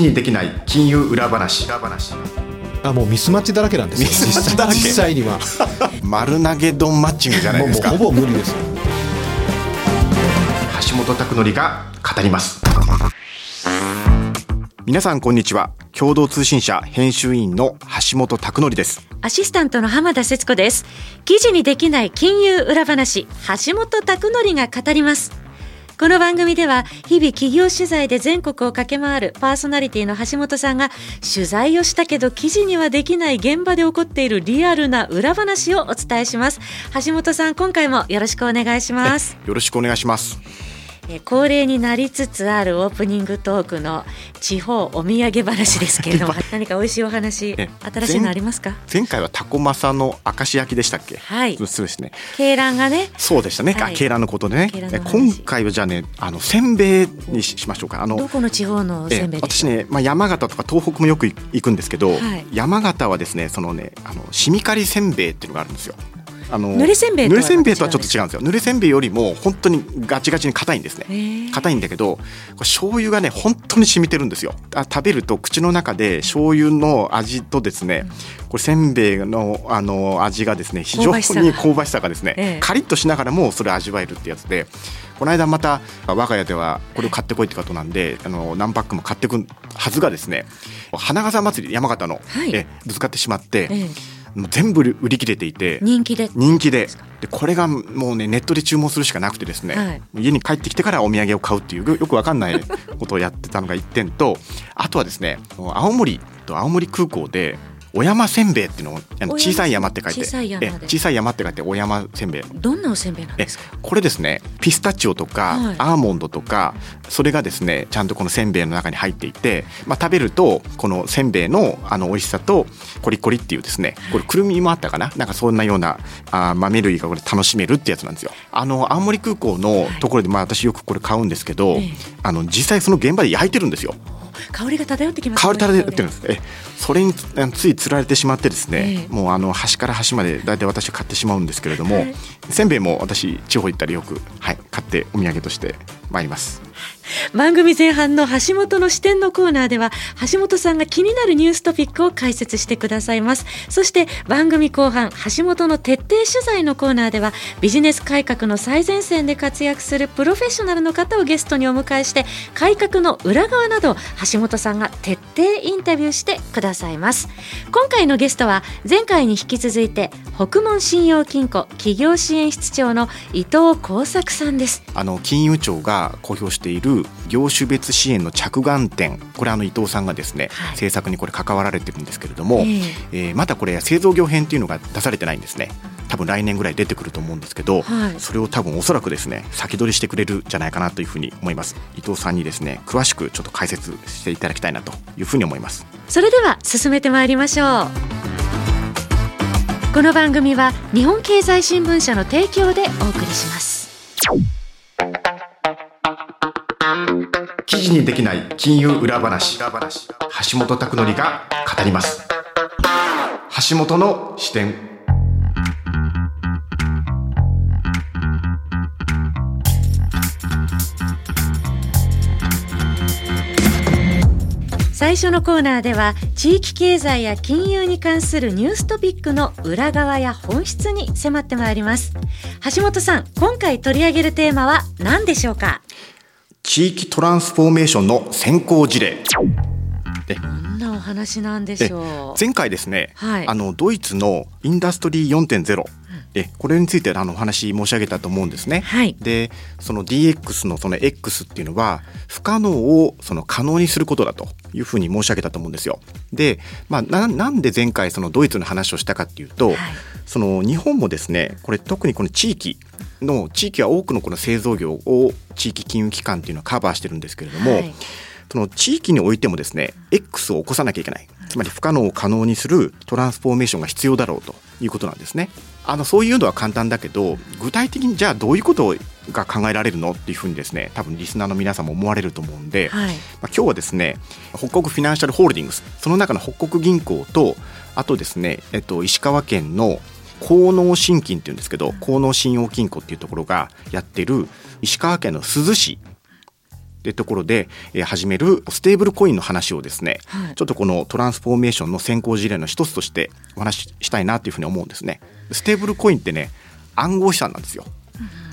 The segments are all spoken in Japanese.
記にできない金融裏話。裏話あもうミスマッチだらけなんですよ。ミスマッチだらけ？実際には。丸投げ丼マッチングじゃないですか。もうほぼ無理ですよ。橋本拓典が語ります。皆さんこんにちは。共同通信社編集員の橋本拓典です。アシスタントの浜田節子です。記事にできない金融裏話、橋本拓典が語ります。この番組では日々企業取材で全国を駆け回るパーソナリティの橋本さんが取材をしたけど記事にはできない現場で起こっているリアルな裏話をお伝えします。橋本さん、今回もよろしくお願いします。よろしくお願いしますえー恒例になりつつあるオープニングトークの地方お土産話ですけれども何か美味しいお話え新しいのありますか？前回はタコマサの明石焼きでしたっけ？はい。そうですね。鶏卵がね。そうでしたね、はい。あ鶏卵のことでね。今回はじゃあねあのせんべいにししましょうか。あのどこの地方のおせんべい私ね、まあ、山形とか東北もよく行くんですけど、はい。山形はですねそのねあのしみかりせんべいっていうのがあるんですよ。あの濡れせんべいとは濡れせんべいとはちょっと違うんですよ。濡れせんべいよりも本当にガチガチに硬いんですへねー。硬いんだけどこれ醤油がね本当に染みてるんですよ。あ食べると口の中で醤油の味とですねこれせんべいのあの味がですね非常に香ばしさが。香ばしさがですね、ええ。カリッとしながらもそれ味わえるってやつでこの間また我が家ではこれを買ってこいってことなんであの何パックも買ってくはずがですね花笠祭り山形の、はい。えぶつかってしまって、ええもう全部売り切れていて。人気で。人気で。でこれがもうねネットで注文するしかなくてですね、はい。家に帰ってきてからお土産を買うっていうよよくわかんないことをやってたのが一点とあとはですね青森と青森空港でお山せんべいっていうのをあの小さい山って書いて小さい山小さい山って書いてお山せんべいどんなおせんべいなんえですか？これですねピスタチオとか、はい。アーモンドとかそれがですねちゃんとこのせんべいの中に入っていて、まあ、食べるとこのせんべいのあの美味しさとコリコリっていうですねこれくるみもあったかな？なんかそんなようなあー豆類がこれ楽しめるってやつなんですよ。あの青森空港のところで、まあ、私よくこれ買うんですけど、ええ。あの実際その現場で焼いてるんですよ。香りが漂ってきます香り垂れてるんんです。え、それについ釣られてしまってですね、ええもうあの端から端まで大体私は買ってしまうんですけれども、はいせんべいも私地方行ったらよくはい買ってお土産として参ります。番組前半の橋本の視点のコーナーでは橋本さんが気になるニューストピックを解説してくださいます。そして番組後半橋本の徹底取材のコーナーではビジネス改革の最前線で活躍するプロフェッショナルの方をゲストにお迎えして改革の裏側など橋本さんが徹底インタビューしてくださいます。今回のゲストは前回に引き続いて北門信用金庫企業支援室長の伊藤耕作さんです。あの金融庁が公表している業種別支援の着眼点これあの伊藤さんがですね、はい。政策にこれ関わられてるんですけれども、ええ。えーまだこれ製造業編っていうのが出されてないんですね。多分来年ぐらい出てくると思うんですけど、はい。それを多分おそらくですね先取りしてくれるんじゃないかなというふうに思います。伊藤さんにですね詳しくちょっと解説していただきたいなというふうに思います。それでは進めてまいりましょうこの番組は日本経済新聞社の提供でお送りします。記事にできない金融裏話。橋本拓則が語ります。橋本の視点。最初のコーナーでは地域経済や金融に関するニューストピックの裏側や本質に迫ってまいります。橋本さん今回取り上げるテーマは何でしょうか？地域トランスフォーメーションの先行事例。でどんなお話なんでしょう？前回ですね、はい。あのドイツのインダストリー4.0でこれについてあのお話申し上げたと思うんですね。はいでその DX のその X っていうのは不可能をその可能にすることだというふうに申し上げたと思うんですよ。で、まあ、ななんで前回そのドイツの話をしたかっていうと、はいその日本もですねこれ特にこの地域の地域は多くのこの製造業を地域金融機関っていうのはカバーしてるんですけれども、はいその地域においてもですね X を起こさなきゃいけないつまり不可能を可能にするトランスフォーメーションが必要だろうということなんですね。あのそういうのは簡単だけど具体的にじゃあどういうことが考えられるのっていうふうにですね多分リスナーの皆さんも思われると思うんで、はい。まあ、今日はですね北国フィナンシャルホールディングスその中の北国銀行とあとですね、えっと、石川県の高能信金っていうんですけど高能信用金庫っていうところがやってる石川県の珠洲市ってところで、えー始めるステーブルコインの話をですね、はいちょっとこのトランスフォーメーションの先行事例の一つとしてお話ししたいなというふうに思うんですね。ステーブルコインってね暗号資産なんですよ。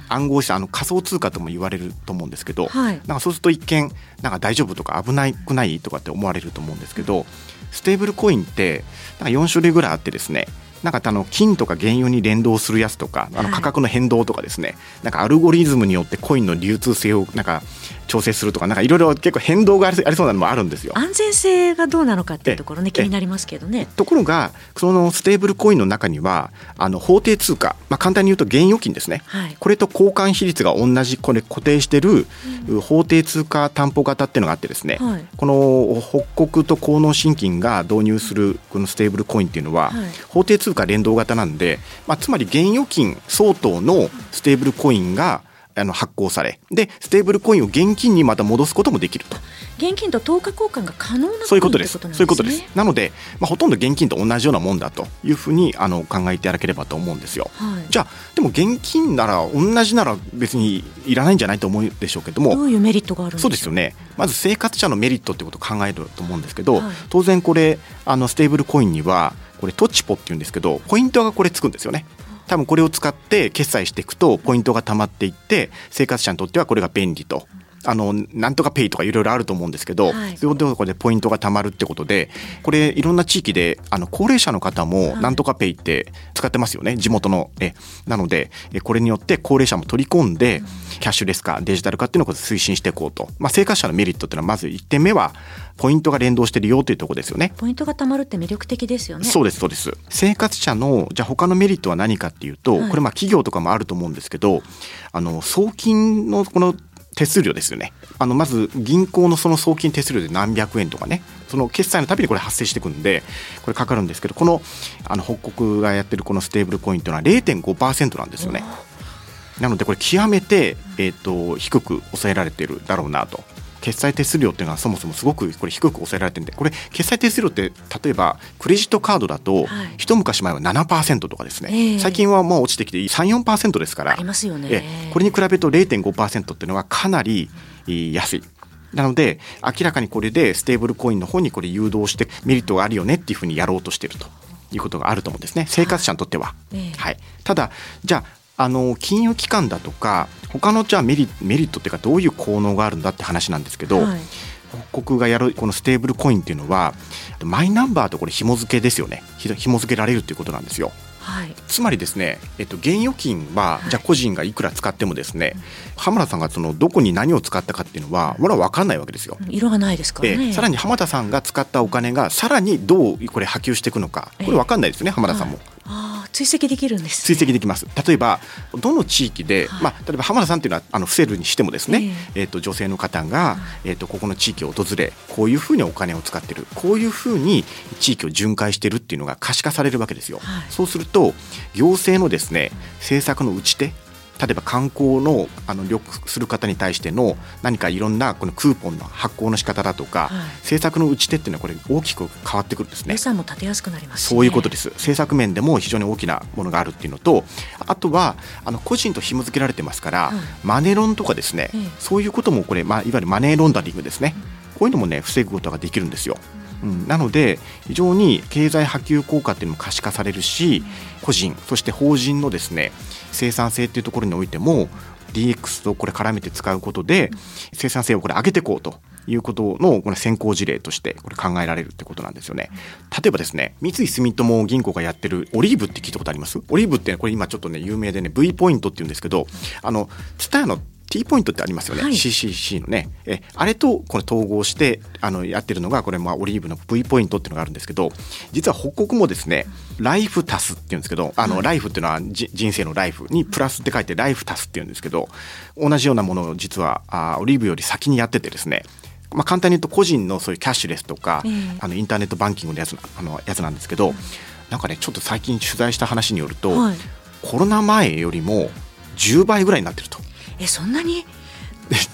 暗号資産あの仮想通貨とも言われると思うんですけど、はいなんかそうすると一見なんか大丈夫とか危ないくないとかって思われると思うんですけどステーブルコインってなんか4種類ぐらいあってですねなんかあの金とか原油に連動するやつとかあはいの価格の変動とかですね、なんかアルゴリズムによってコインの流通性をなんか調整するとかなんかいろいろ結構変動がありそうなのもあるんですよ。安全性がどうなのかっていうところねえ気になりますけどね。ところがそのステーブルコインの中にはあの法定通貨、まあ、簡単に言うと現預金ですね、はい。これと交換比率が同じこれ固定してる法定通貨担保型っていうのがあってですね、はい。この北国と高納新金が導入するこのステーブルコインっていうのは、はい。法定通貨連動型なんで、まあ、つまり現預金相当のステーブルコインがあの発行されでステーブルコインを現金にまた戻すこともできると。現金と10日交換が可能なそういうことです。そういうことです。なので、まあ、ほとんど現金と同じようなもんだというふうにあの考えていただければと思うんですよ。はいじゃあでも現金なら同じなら別にいらないんじゃないと思うでしょうけどもどういうメリットがあるそうですよねまず生活者のメリットってことを考えると思うんですけど、はい当然これあのステーブルコインにはこれトチポっていうんですけどポイントがこれつくんですよね。多分これを使って決済していくとポイントがたまっていって生活者にとってはこれが便利と。あのなんとかペイとかいろいろあると思うんですけど、はい。そういうところでポイントが貯まるってことでこれいろんな地域であの高齢者の方もはい。なんとかペイって使ってますよね地元のえなのでえこれによって高齢者も取り込んでキャッシュレス化デジタル化っていうのを推進していこうと、まあ、生活者のメリットっていうのはまず1点目はポイントが連動してるよというところですよね。ポイントが貯まるって魅力的ですよね。そうですそうです。生活者のじゃあ他のメリットは何かっていうと、はい。これまあ企業とかもあると思うんですけどあの送金のこの手数料ですよねあのまず銀行のその送金手数料で何百円とかねその決済のたびにこれ発生していくんでこれかかるんですけどこのあの北国がやってるこのステーブルコインというのは0.5%なんですよね。なのでこれ極めて、えー、と低く抑えられてるだろうなと。決済手数料っていうのはそもそもすごくこれ低く抑えられてるんでこれ決済手数料って例えばクレジットカードだとはい。一昔前は7%とかですね、ええ。最近はもう落ちてきて34%ですから。ありますよね。ええ。これに比べると0.5%っていうのはかなりえー安い。なので明らかにこれでステーブルコインの方にこれ誘導してメリットがあるよねっていうふうにやろうとしてるということがあると思うんですね。生活者にとっては。ええはい、ただじゃああの金融機関だとか他のじゃあメリメリットっていうかどういう効能があるんだって話なんですけど、はい。北国がやるこのステーブルコインっていうのはマイナンバーとこれ紐付けですよね。ひ紐付けられるっていうことなんですよ。はい。つまりですね、えっと、現預金は、はい。じゃあ個人がいくら使ってもですね、浜田さんがそのどこに何を使ったかっていうのは、まだ分かんないわけですよ。色がないですからね。でさらに浜田さんが使ったお金がさらにどうこれ波及していくのか。これ分かんないですよね、浜田さんも。はい追跡できるんです、追跡できます。例えばどの地域で、はい。まあ、例えば浜田さんっていうのはあの伏せるにしてもですね、ええ。ー、と女性の方が、えー、とここの地域を訪れこういうふうにお金を使ってるこういうふうに地域を巡回してるっていうのが可視化されるわけですよ。はい。そうすると行政のですね政策の打ち手例えば観光のあの旅行する方に対しての何かいろんなこのクーポンの発行の仕方だとか、はい。政策の打ち手っていうのはこれ大きく変わってくるんですね。予。算も立てやすくなりますしね、そういうことです。政策面でも非常に大きなものがあるっていうのとあとはあの個人と紐付けられてますから、はい。マネロンとかですね、ええ。そういうこともこれ、まあ、いわゆるマネーロンダリングですね、こういうのもね防ぐことができるんですよ。うん、うんなので非常に経済波及効果っていうのも可視化されるし、個人そして法人のですね生産性っていうところにおいても DX とこれ絡めて使うことで生産性をこれ上げていこうということのこの先行事例としてこれ考えられるってことなんですよね。例えばですね三井住友銀行がやってるオリーブって聞いたことあります？オリーブってこれ今ちょっとね有名でね V ポイントって言うんですけどあのツタヤの T ポイントってありますよね、はい。CCC のね。えあれとこれ統合してあのやってるのがこれまあオリーブの V ポイントっていうのがあるんですけど実は北国もですねライフタスっていうんですけどあの、ライフっていうのはじ人生のライフにプラスって書いてライフタスっていうんですけど同じようなものを実はあオリーブより先にやっててですねまあ、簡単に言うと個人のそういうキャッシュレスとか、ええ。あのインターネットバンキングのやつあのやつなんですけど、なんかねちょっと最近取材した話によると、はい。コロナ前よりも10倍ぐらいになってるとえそんなに？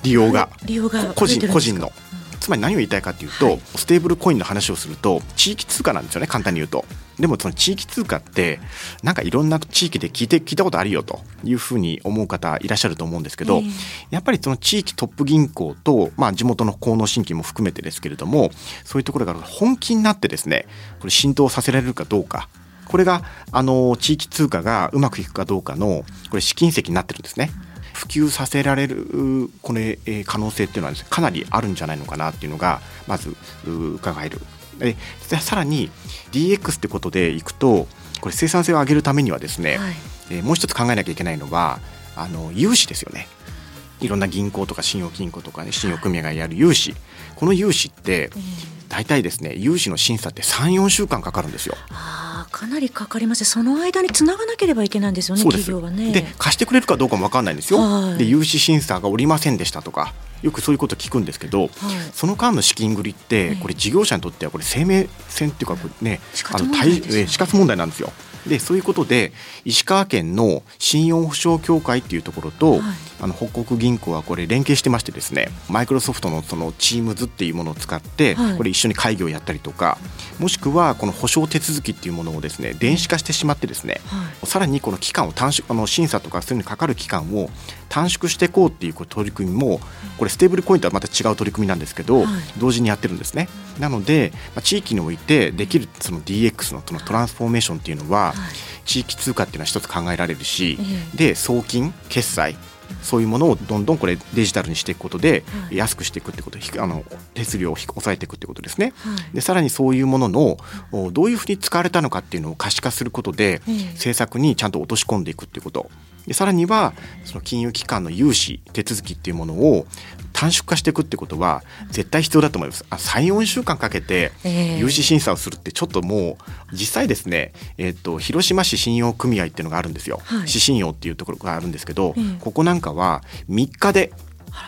利用が。利用が個人個人の。つまり何を言いたいかというと、はい、ステーブルコインの話をすると地域通貨なんですよね簡単に言うと。でもその地域通貨ってなんかいろんな地域で聞いて聞いたことあるよというふうに思う方いらっしゃると思うんですけど、えー、やっぱりその地域トップ銀行と、まあ、地元の河野新規も含めてですけれどもそういうところが本気になってですねこれ浸透させられるかどうか。これがあの地域通貨がうまくいくかどうかのこれ試金石になってるんですね。普及させられるこれ、え可能性っていうのは、ね、かなりあるんじゃないのかなっていうのがまず伺える。でさらに DX ってことでいくとこれ生産性を上げるためにはですね、はい、えー、もう一つ考えなきゃいけないのはあの融資ですよね。いろんな銀行とか信用金庫とかね信用組合がやる融資、はい、この融資って大体ですね融資の審査って34週間かかるんですよ。あかなりかかります。その間につながなければいけないんですよね企業はね。で貸してくれるかどうかも分かんないんですよ。はい、で融資審査がおりませんでしたとかよくそういうこと聞くんですけど、はい、その間の資金繰りってこれ事業者にとってはこれ生命線っていうかね、あの死活問題なんですよ。でそういうことで石川県の信用保証協会っていうところと、はい、あの北国銀行はこれ連携してましてですねマイクロソフトのそのチームズっていうものを使って、はい、これ一緒に会議をやったりとかもしくはこの保証手続きっていうものをですね電子化してしまってですね、はい、さらにこの期間を短縮あの審査とかそういうのにかかる期間を短縮していこうっていう取り組みもこれステーブルコインとはまた違う取り組みなんですけど、同時にやってるんですね。なので、まあ、地域においてできるその DX のそのトランスフォーメーションっていうのは、地域通貨っていうのは一つ考えられるし、で送金決済そういうものをどんどんこれデジタルにしていくことで、安くしていくってことあの手数料を抑えていくってことですね、はい、でさらにそういうもののどういうふうに使われたのかっていうのを可視化することで、政策にちゃんと落とし込んでいくっていうことでさらにはその金融機関の融資手続きっていうものを短縮化していくってことは絶対必要だと思います。34週間かけて融資審査をするってちょっともう実際ですね、えーと、広島市信用組合っていうのがあるんですよ、はい、市信用っていうところがあるんですけど、ここなんかは3日で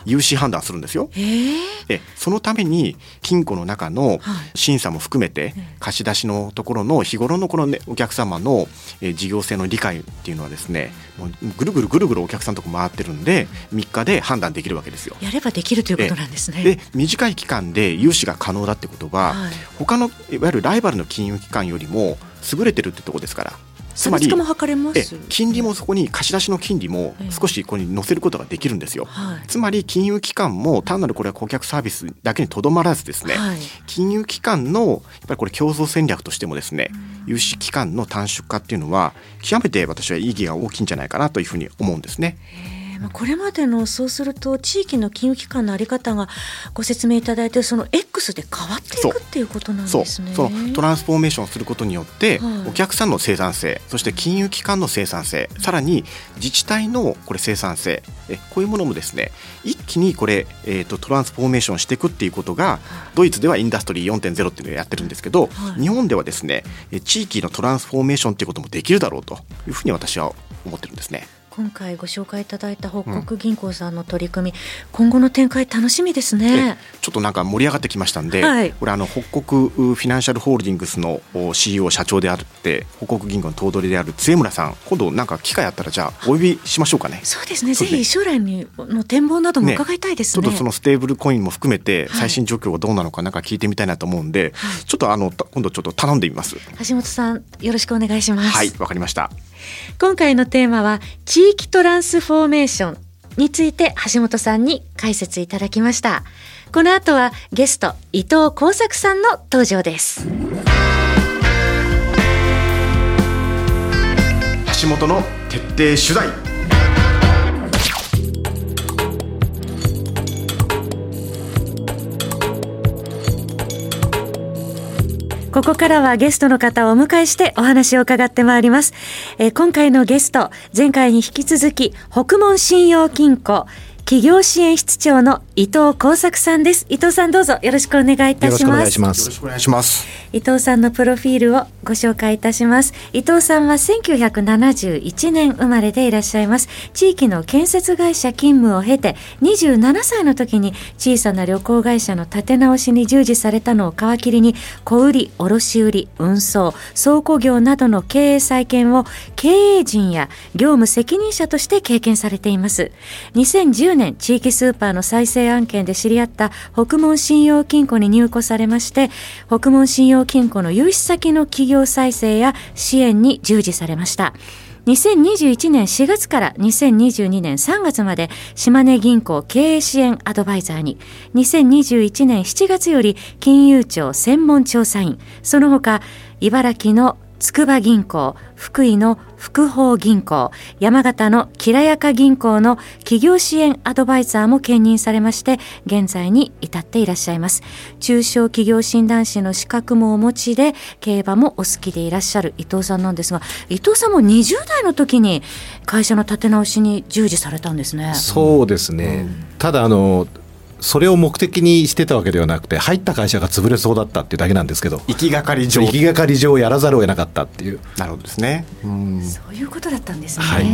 融資判断するんですよ。でそのために金庫の中の審査も含めて貸し出しのところの日頃のこの、ね、お客様の事業性の理解っていうのはですねもうぐるぐるぐるぐるお客さんとこ回ってるんで3日で判断できるわけですよ。やればできるということなんですね。で短い期間で融資が可能だってことは、はい、他のいわゆるライバルの金融機関よりも優れてるってとこですから。つまり金利もそこに貸し出しの金利も少しここに載せることができるんですよ、はい、つまり金融機関も単なるこれは顧客サービスだけにとどまらずですね、はい、金融機関のやっぱりこれ競争戦略としてもですね融資期間の短縮化っていうのは極めて私は意義が大きいんじゃないかなというふうに思うんですね。これまでのそうすると地域の金融機関の在り方がご説明いただいてその X で変わっていくっていうことなんですね。そのトランスフォーメーションすることによって、はい、お客さんの生産性そして金融機関の生産性さらに自治体のこれ生産性えこういうものもですね一気にこれ、えーと、トランスフォーメーションしていくっていうことがドイツではインダストリー4.0っていうのをやってるんですけど、はい、日本ではですね地域のトランスフォーメーションっていうこともできるだろうというふうに私は思ってるんですね。今回ご紹介いただいた北国銀行さんの取り組み、うん、今後の展開楽しみですね。ちょっとなんか盛り上がってきましたんで、はい、これあの北国フィナンシャルホールディングスの CEO 社長であるって北国銀行の頭取である津江村さん今度なんか機会あったらじゃあお呼びしましょうかね。そうですね。ぜひ将来にの展望なども伺いたいですね、ね、ちょっとそのステーブルコインも含めて最新状況がどうなのかなんか聞いてみたいなと思うんで、はい、ちょっとあの今度ちょっと頼んでみます。橋本さんよろしくお願いします。はいわかりました今回のテーマは地域トランスフォーメーションについて橋本さんに解説いただきました。この後はゲスト伊藤耕作さんの登場です。橋本の徹底取材。ここからはゲストの方をお迎えしてお話を伺ってまいります。えー、今回のゲスト、前回に引き続き、北門信用金庫、企業支援室長の伊藤耕作さんです。伊藤さんどうぞよろしくお願いいたします。よろしくお願いします。よろしくお願いします。伊藤さんのプロフィールをご紹介いたします。伊藤さんは1971年生まれでいらっしゃいます。地域の建設会社勤務を経て、27歳の時に小さな旅行会社の立て直しに従事されたのを皮切りに、小売、卸売、運送、倉庫業などの経営再建を経営陣や業務責任者として経験されています。2010年地域スーパーの再生案件で知り合った北門信用金庫に入庫されまして北門信用金庫の融資先の企業再生や支援に従事されました。2021年4月から2022年3月まで島根銀行経営支援アドバイザーに。2021年7月より金融庁専門調査員。その他茨城の筑波銀行、福井の福宝銀行、山形のきらやか銀行の企業支援アドバイザーも兼任されまして、現在に至っていらっしゃいます。中小企業診断士の資格もお持ちで、競馬もお好きでいらっしゃる伊藤さんなんですが、伊藤さんも20代の時に会社の立て直しに従事されたんですね。そうですね。うん、ただあのそれを目的にしてたわけではなくて入った会社が潰れそうだったっていうだけなんですけど行きがかり上。行きがかり上やらざるを得なかったっていう。なるほどですね。うそういうことだったんですね、はい、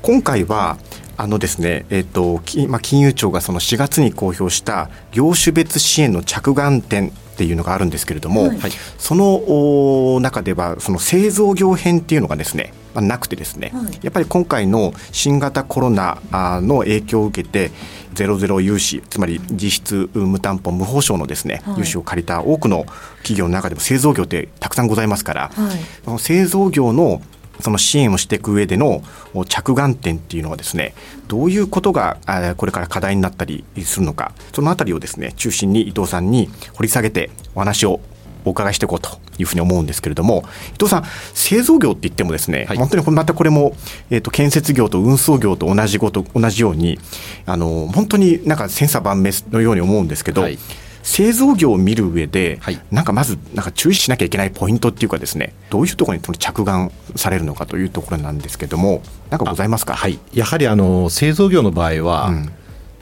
今回はあのですね、えーとまあ、金融庁がその4月に公表した業種別支援の着眼点っていうのがあるんですけれども、はい、その中ではその製造業編っていうのがですねまあ、なくてですね、はい、やっぱり今回の新型コロナの影響を受けてゼロゼロ融資つまり実質無担保無保証のですね、はい、融資を借りた多くの企業の中でも製造業ってたくさんございますから、はい、の製造業のその支援をしていく上での着眼点っていうのはですねどういうことがこれから課題になったりするのかそのあたりをですね中心に伊藤さんに掘り下げてお話をお伺いしていこうというふうに思うんですけれども伊藤さん製造業って言ってもですね、はい、本当にまたこれも、えーと、建設業と運送業と同じこと同じようにあの本当になんか千差万別のように思うんですけど、はい、製造業を見る上で、はい、なんかまずなんか注意しなきゃいけないポイントっていうかですねどういうところに着眼されるのかというところなんですけどもなんかございますか？はい。やはりあの製造業の場合は、うん、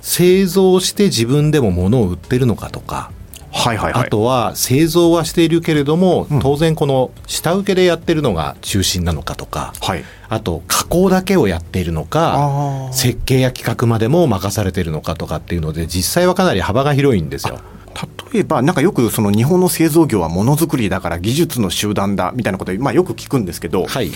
製造して自分でも物を売ってるのかとかはいはいはい、あとは製造はしているけれども、うん、当然この下請けでやってるのが中心なのかとか、はい、あと加工だけをやっているのか設計や企画までも任されているのかとかっていうので実際はかなり幅が広いんですよ。例えば、なんかよくその日本の製造業はものづくりだから技術の集団だみたいなことまあ、よく聞くんですけど、はい、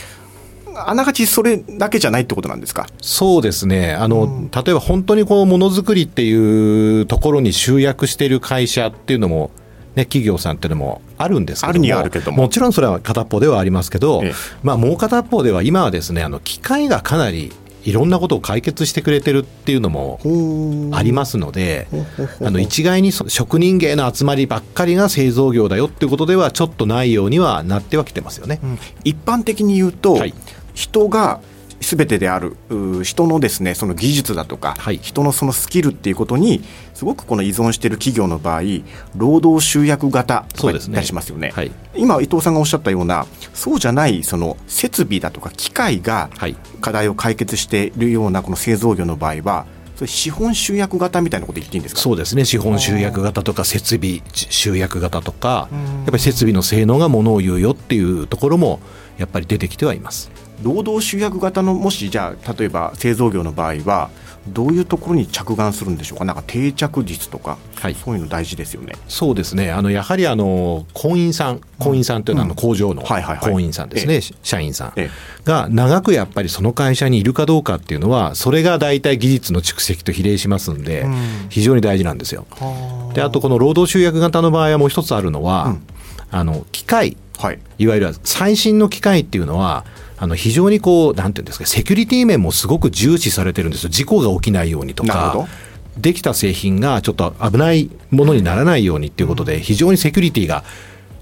あながちそれだけじゃないってことなんですか？そうですね。あの、うん、例えば本当にこうものづくりっていうところに集約している会社っていうのもね、企業さんっていうのもあるんですけどもあるけども。ちろんそれは片っぽではありますけど、ええ、まあ、もう片っぽでは今はですねあの機械がかなりいろんなことを解決してくれてるっていうのもありますのであの一概に職人芸の集まりばっかりが製造業だよっていうことではちょっとないようにはなってはきてますよね。うん、一般的に言うと、はい、人が全てである人のですねその技術だとか、はい、人のそのスキルっていうことにすごくこの依存している企業の場合労働集約型とか言ったりしますよね、ねはい、今伊藤さんがおっしゃったようなそうじゃないその設備だとか機械が課題を解決しているようなこの製造業の場合はそれ資本集約型みたいなこと言っていいんですか？そうですね。資本集約型とか設備集約型とかやっぱり設備の性能がものを言うよっていうところもやっぱり出てきてはいます。労働集約型のもしじゃあ例えば製造業の場合はどういうところに着眼するんでしょうか？なんか定着率とか、はい、そういうの大事ですよね。そうですね。あのやはりあの工員さん工員さんというのはあの工場の工員さんですね、社員さん。が長くやっぱりその会社にいるかどうかっていうのはそれが大体技術の蓄積と比例しますんで、非常に大事なんですよ。であとこの労働集約型の場合はもう一つあるのは、うん、あの機械、はい、いわゆる最新の機械っていうのはあの非常にこうなんていうんですかセキュリティ面もすごく重視されてるんですよ。事故が起きないようにとか。できた製品がちょっと危ないものにならないようにっていうことで非常にセキュリティが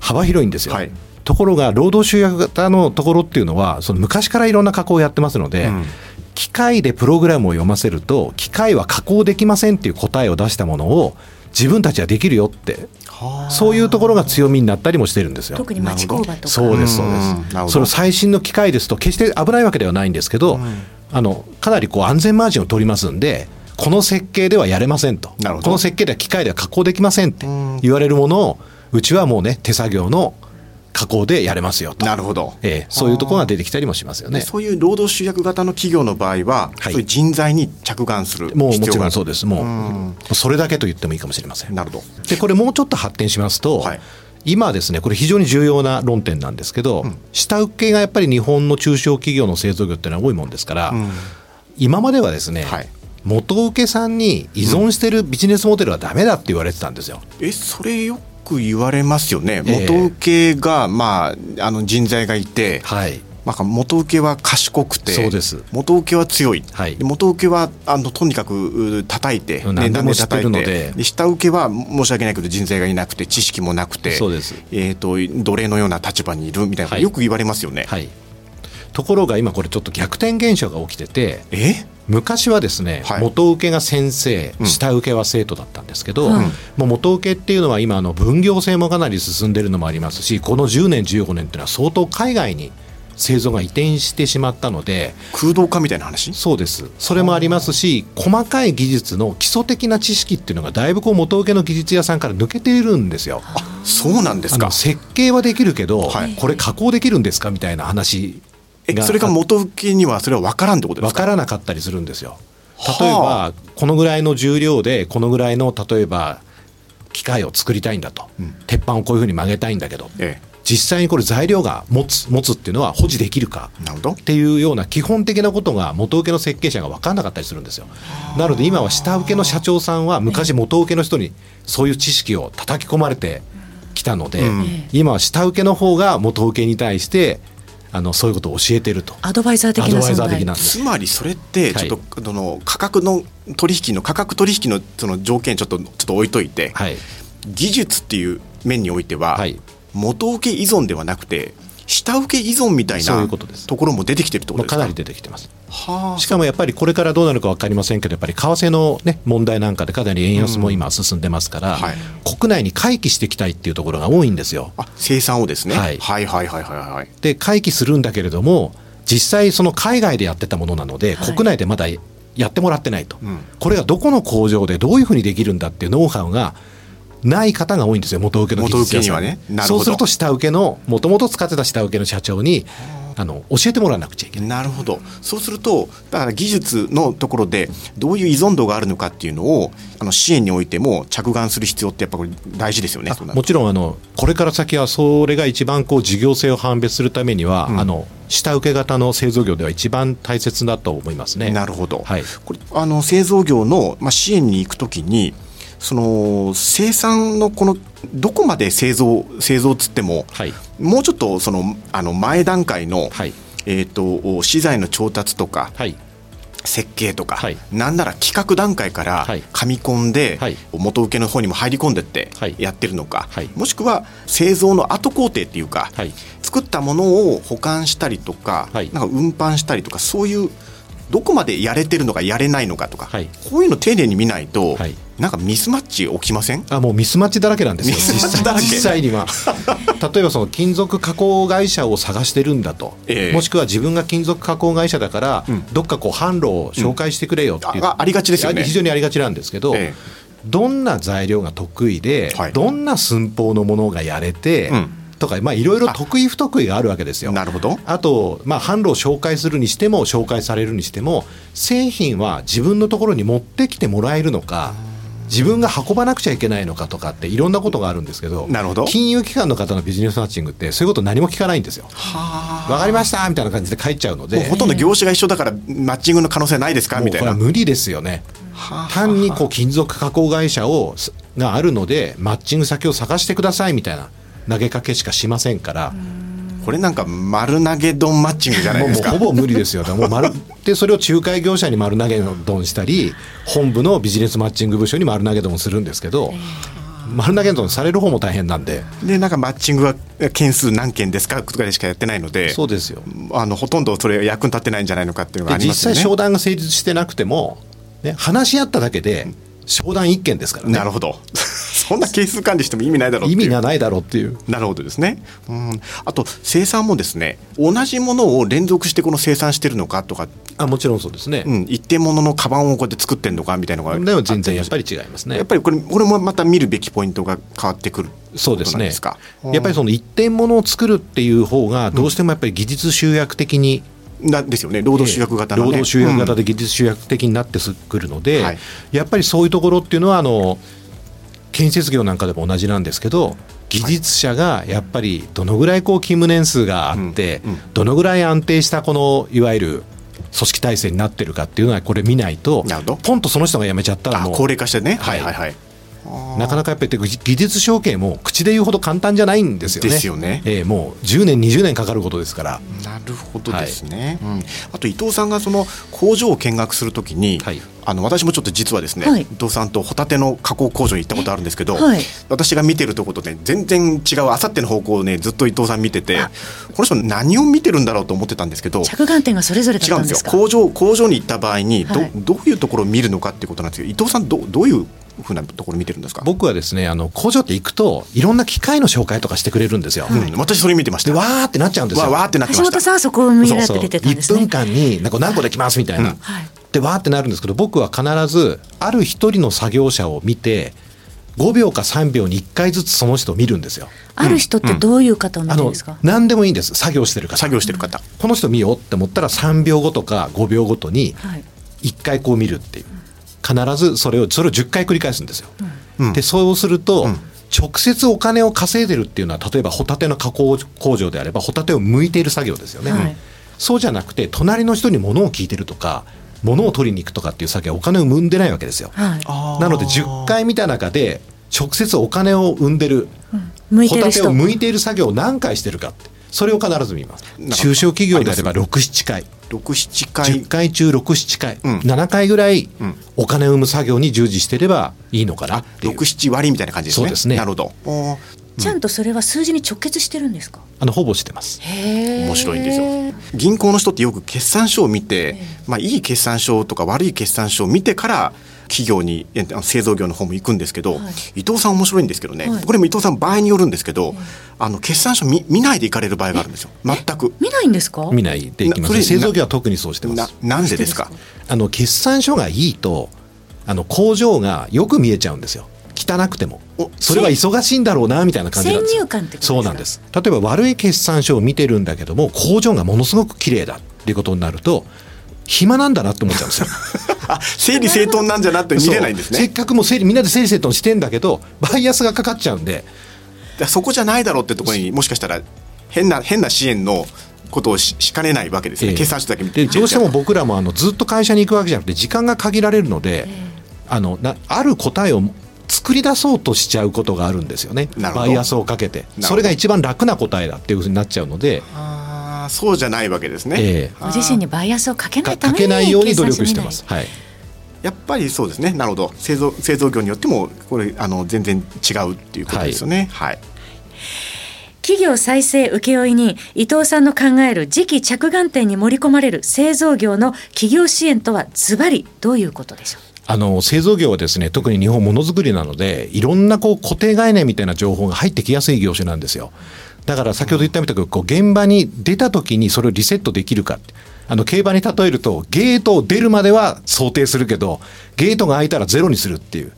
幅広いんですよ。はい、ところが労働集約型のところっていうのはその昔からいろんな加工をやってますので、うん、機械でプログラムを読ませると機械は加工できませんっていう答えを出したものを自分たちはできるよってそういうところが強みになったりもしてるんですよ。特に町工場とか。そうですそうです。その最新の機械ですと決して危ないわけではないんですけど、あのかなりこう安全マージンを取りますんで。この設計ではやれませんと。この設計では機械では加工できませんって言われるものをうちはもうね手作業の加工でやれますよと。なるほど、えー、そういうところが出てきたりもしますよね。そういう労働集約型の企業の場合は、はい、そういう人材に着眼するもうもちろんそうです。もうそれだけと言ってもいいかもしれません。なるほど。でこれもうちょっと発展しますと、はい、今ですねこれ非常に重要な論点なんですけど、うん、下請けがやっぱり日本の中小企業の製造業っていうのは多いもんですから、うん、今まではですね、はい。元請けさんに依存してるビジネスモデルはだめだって言われてたんですよ。うん、えそれよく言われますよね、元請けが、まあ、あの人材がいて、はい、まあ、元請けは賢くてそうです。元請けは強い、はい、元請けはあのとにかく叩いて何でも知って下請けは申し訳ないけど人材がいなくて知識もなくてそうです、えーと、奴隷のような立場にいるみたいな、はい、よく言われますよね。はい。ところが今これちょっと逆転現象が起きててえ？昔はですね、はい、元請けが先生、下請けは生徒だったんですけど、うん、もう元請けっていうのは今あの分業制もかなり進んでるのもありますしこの10年15年っていうのは相当海外に製造が移転してしまったので空洞化みたいな話？そうです。それもありますし細かい技術の基礎的な知識っていうのがだいぶこう元請けの技術屋さんから抜けているんですよ。あそうなんですか。設計はできるけど、はい、これ加工できるんですか？みたいな話がそれが元請けにはそれは分からんってことですか？分からなかったりするんですよ。例えばこのぐらいの重量でこのぐらいの例えば機械を作りたいんだと、うん、鉄板をこういうふうに曲げたいんだけど、ええ。実際にこれ材料が持つ持つっていうのは保持できるかっていうような基本的なことが元請けの設計者が分からなかったりするんですよ。なので今は下請けの社長さんは昔元請けの人にそういう知識を叩き込まれてきたので、うん、今は下請けの方が元請けに対してあのそういうことを教えてると。アドバイザー的な存在。つまりそれってちょっと、はい、の価格の取引の価格取引のその条件ちょっとちょっと置いといて、はい、技術っていう面においては、はい、元請け依存ではなくて下請け依存みたいなところも出てきてるってことですか？かなり出てきてます。はあ、しかもやっぱりこれからどうなるか分かりませんけど、やっぱり為替の、ね、問題なんかでかなり円安も今、進んでますから、うん。はい、国内に回帰していきたいっていうところが多いんですよ。あ生産をですね、はい、はいはいはいはいはい。で回帰するんだけれども、実際、その海外でやってたものなので、はい、国内でまだやってもらってないと、うん、これがどこの工場でどういうふうにできるんだっていうノウハウがない方が多いんですよ元請けの技術屋さん。ねそうすると下請けのもともと使ってた下請けの社長にあの教えてもらわなくちゃいけない。なるほど。そうするとだから技術のところでどういう依存度があるのかっていうのをあの支援においても着眼する必要ってやっぱこれ大事ですよねもちろんあのこれから先はそれが一番こう事業性を判別するためには、うん、あの下請け型の製造業では一番大切だと思いますね。なるほど、はい、これあの製造業の、まあ、支援に行くときにその生産のこのどこまで製造製造つっても、はい、もうちょっとそのあの前段階の、はい、えーと、資材の調達とか、はい、設計とか、はい、なんなら企画段階から紙み込んで、はい、元請けの方にも入り込んでってやってるのか、はい、もしくは製造の後工程っていうか、作ったものを保管したりとか,、なんか運搬したりとかそういうどこまでやれてるのかやれないのかとか、こういうの丁寧に見ないと、なんかミスマッチ起きません？あもうミスマッチだらけなんですよ。実際には。例えばその金属加工会社を探してるんだと、えー、もしくは自分が金属加工会社だから、うん、どっかこう販路を紹介してくれよっていう、うん、ありがちですよね。非常にありがちなんですけど、えー、どんな材料が得意で、はい、どんな寸法のものがやれて、うんとか、まあ、いろいろ得意不得意があるわけですよ。なるほどあと、まあ、販路を紹介するにしても紹介されるにしても製品は自分のところに持ってきてもらえるのか。自分が運ばなくちゃいけないのかとかっていろんなことがあるんですけどなるほど金融機関の方のビジネスマッチングってそういうこと何も聞かないんですよ。わかりましたみたいな感じで帰っちゃうのでほとんど業種が一緒だからマッチングの可能性ないですか？みたいな。無理ですよね。単にこう金属加工会社をがあるのでマッチング先を探してくださいみたいな投げかけしかしませんから。これなんか丸投げ丼マッチングじゃないですか。ほぼ無理ですよ。もう丸 でそれを仲介業者に丸投げ丼したり本部のビジネスマッチング部署に丸投げ丼するんですけど、丸投げ丼される方も大変なんで。でなんかマッチングは件数何件ですかとかでしかやってないのでそうですよ。あのほとんどそれ役に立ってないんじゃないのかっていうのがありますよね。実際商談が成立してなくても、ね、話し合っただけで商談1件ですからね。なるほど そんな係数管理しても意味ないだろう意味がないだろうっていう。なるほどですね、うん、あと生産もですね同じものを連続してこの生産してるのかとか。あもちろんそうですね、うん、一定もののカバンをこうやって作ってるのかみたいなのがでも全然やっぱり違いますね。やっぱりこれこれもまた見るべきポイントが変わってくるそうですね。やっぱりその一点ものを作るっていう方がどうしてもやっぱり技術集約的に、なんですよね。労働集約型、ね、労働集約型で技術集約的になってくるので、うんはい、やっぱりそういうところっていうのはあの建設業なんかでも同じなんですけど技術者がやっぱりどのぐらいこう勤務年数があって、どのぐらい安定したこのいわゆる織体制になってるかっていうのはこれ見ないとポンとその人が辞めちゃったらもう高齢化してね、はい、はいはいなかなかやっぱり技術承継も口で言うほど簡単じゃないんですよね。ですよね。えー、もう10年20年かかることですから。なるほどですね。はい、うん、あと伊藤さんがその工場を見学するときに、はい、あの私もちょっと実はですね、はい、伊藤さんとホタテの加工工場に行ったことあるんですけど、はい、私が見てるところとね全然違うあさっての方向をねずっと伊藤さん見ててこの人何を見てるんだろうと思ってたんですけど着眼点がそれぞれ違うんですよ。工場工場に行った場合にど,、どういうところを見るのかっていうことなんですけど伊藤さんどどういうふうなところ見てるんですか？僕はですねあの工場って行くといろんな機械の紹介とかしてくれるんですよ、うん、私それ見てました。わーってなっちゃうんですよ。わーってなってました。橋本さんはそこを見られて出てたんですね。1分間になんか何個できますみたいな、うん、でわーってなるんですけど僕は必ずある一人の作業者を見て5秒か3秒に1回ずつその人を見るんですよ。ある人ってどういう方を見るんですか、うん、何でもいいんです。作業してる方。作業してる方。この人見ようって思ったら3秒後とか5秒ごとに1回こう見るっていう、必ずそれをそれを10回繰り返すんですよ。うん、でそうすると、うん。直接お金を稼いでるっていうのは例えばホタテの加工工場であればホタテを剥いている作業ですよね、はい、そうじゃなくて隣の人に物を聞いてるとか物を取りに行くとかっていう作業はお金を生んでないわけですよ、はい、なので10回見た中で直接お金を生んでる、うん、ホタテを剥いている作業を何回してるかってそれを必ず見ます。中小企業であれば67回。67回。10回中67回、うん、7回ぐらいお金を生む作業に従事してればいいのかなっていう。67割みたいな感じですね。そうですね。なるほど。ちゃんとそれは数字に直結してるんですか、あのほぼしてます。面白いんですよ銀行の人ってよく決算書を見て、まあ、いい決算書とか悪い決算書を見てから企業に製造業の方も行くんですけど、はい、伊藤さん面白いんですけどね、はい、これも伊藤さん場合によるんですけど、はい、あの決算書見見ないで行かれる場合があるんですよ。全く。見ないんですか？見ないで行きます。製造業は特にそうしてます。なんでですか？あの決算書がいいとあの工場がよく見えちゃうんですよ汚くても。それは忙しいんだろうなみたいな感じなんですそうなんです。例えば悪い決算書を見てるんだけども工場がものすごく綺麗だっていうことになると暇なんだなって思っちゃうんですよ。整理整頓なんじゃなって見れないんですね。せっかくも整理みんなで整理整頓してんだけどバイアスがかかっちゃうんで。そこじゃないだろうってところにもしかしたら変な変な支援のことをししかねないわけですね、えー、決算書だけ見てどうしても僕らもあのずっと会社に行くわけじゃなくて時間が限られるので、えー、あのなある答えを作り出そうとしちゃうことがあるんですよね。バイアスをかけて。それが一番楽な答えだっていうふうになっちゃうので。あそうじゃないわけですね、えー、ご自身にバイアスをかけないためにかけないように努力してます。はい。やっぱりそうですね。なるほど。製造製造業によってもこれあの全然違うっていうことですよね。はい、はい。企業再生請負に伊藤さんの考える次期着眼点に盛り込まれる製造業の企業支援とはズバリどういうことでしょう？あの製造業はですね特に日本ものづくりなのでいろんなこう固定概念みたいな情報が入ってきやすい業種なんですよ。だから先ほど言ったみたくこう現場に出た時にそれをリセットできるか。あの競馬に例えるとゲートを出るまでは想定するけどゲートが開いたらゼロにするっていう。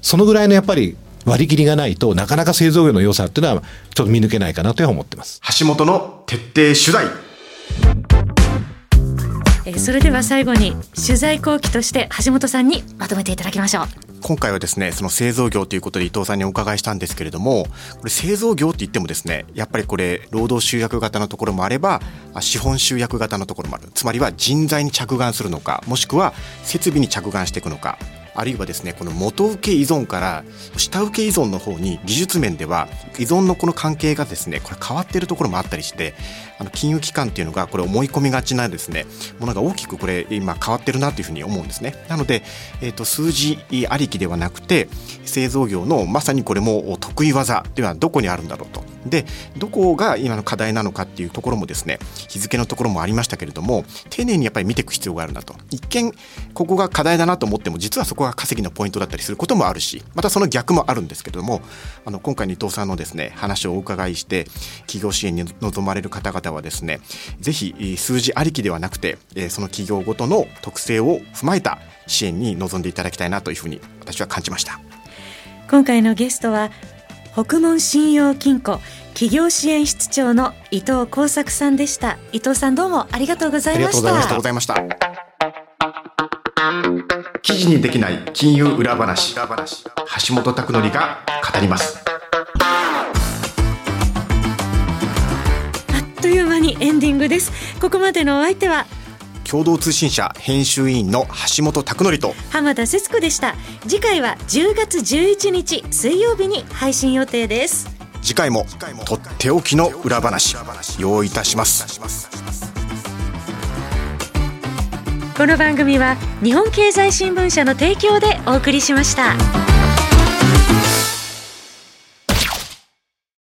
そのぐらいのやっぱり割り切りがないとなかなか製造業の良さっていうのはちょっと見抜けないかなと思ってます。橋本の徹底取材。えそれでは最後に取材後期として橋本さんにまとめていただきましょう。今回はですねその製造業ということで伊藤さんにお伺いしたんですけれどもこれ製造業って言ってもですねやっぱりこれ労働集約型のところもあれば資本集約型のところもある。つまりは人材に着眼するのかもしくは設備に着眼していくのかあるいはですねこの元請け依存から下請け依存の方に技術面では依存のこの関係がですねこれ変わっているところもあったりしてあの金融機関っていうのがこれ思い込みがちなですねものが大きくこれ今変わってるなというふうに思うんですね。なので、えー、と数字ありきではなくて製造業のまさにこれも得意技ではどこにあるんだろうと。でどこが今の課題なのかっていうところもですね日付のところもありましたけれども丁寧にやっぱり見ていく必要があるなと。一見ここが課題だなと思っても実はそこが稼ぎのポイントだったりすることもあるしまたその逆もあるんですけれどもあの今回の伊藤さんのですね話をお伺いして企業支援に臨まれる方々はですねぜひ数字ありきではなくてその企業ごとの特性を踏まえた支援に臨んでいただきたいなというふうに私は感じました。今回のゲストは北門信用金庫企業支援室長の伊藤耕作さんでした。伊藤さんどうもありがとうございました。ありがとうございました。記事にできない金融裏話橋本拓典が語りますにエンディングです。ここまでのお相手は共同通信社編集委員の橋本拓則と浜田節子でした。次回は10月11日水曜日に配信予定です。次回もとっておきの裏話用意いたします。この番組は日本経済新聞社の提供でお送りしました。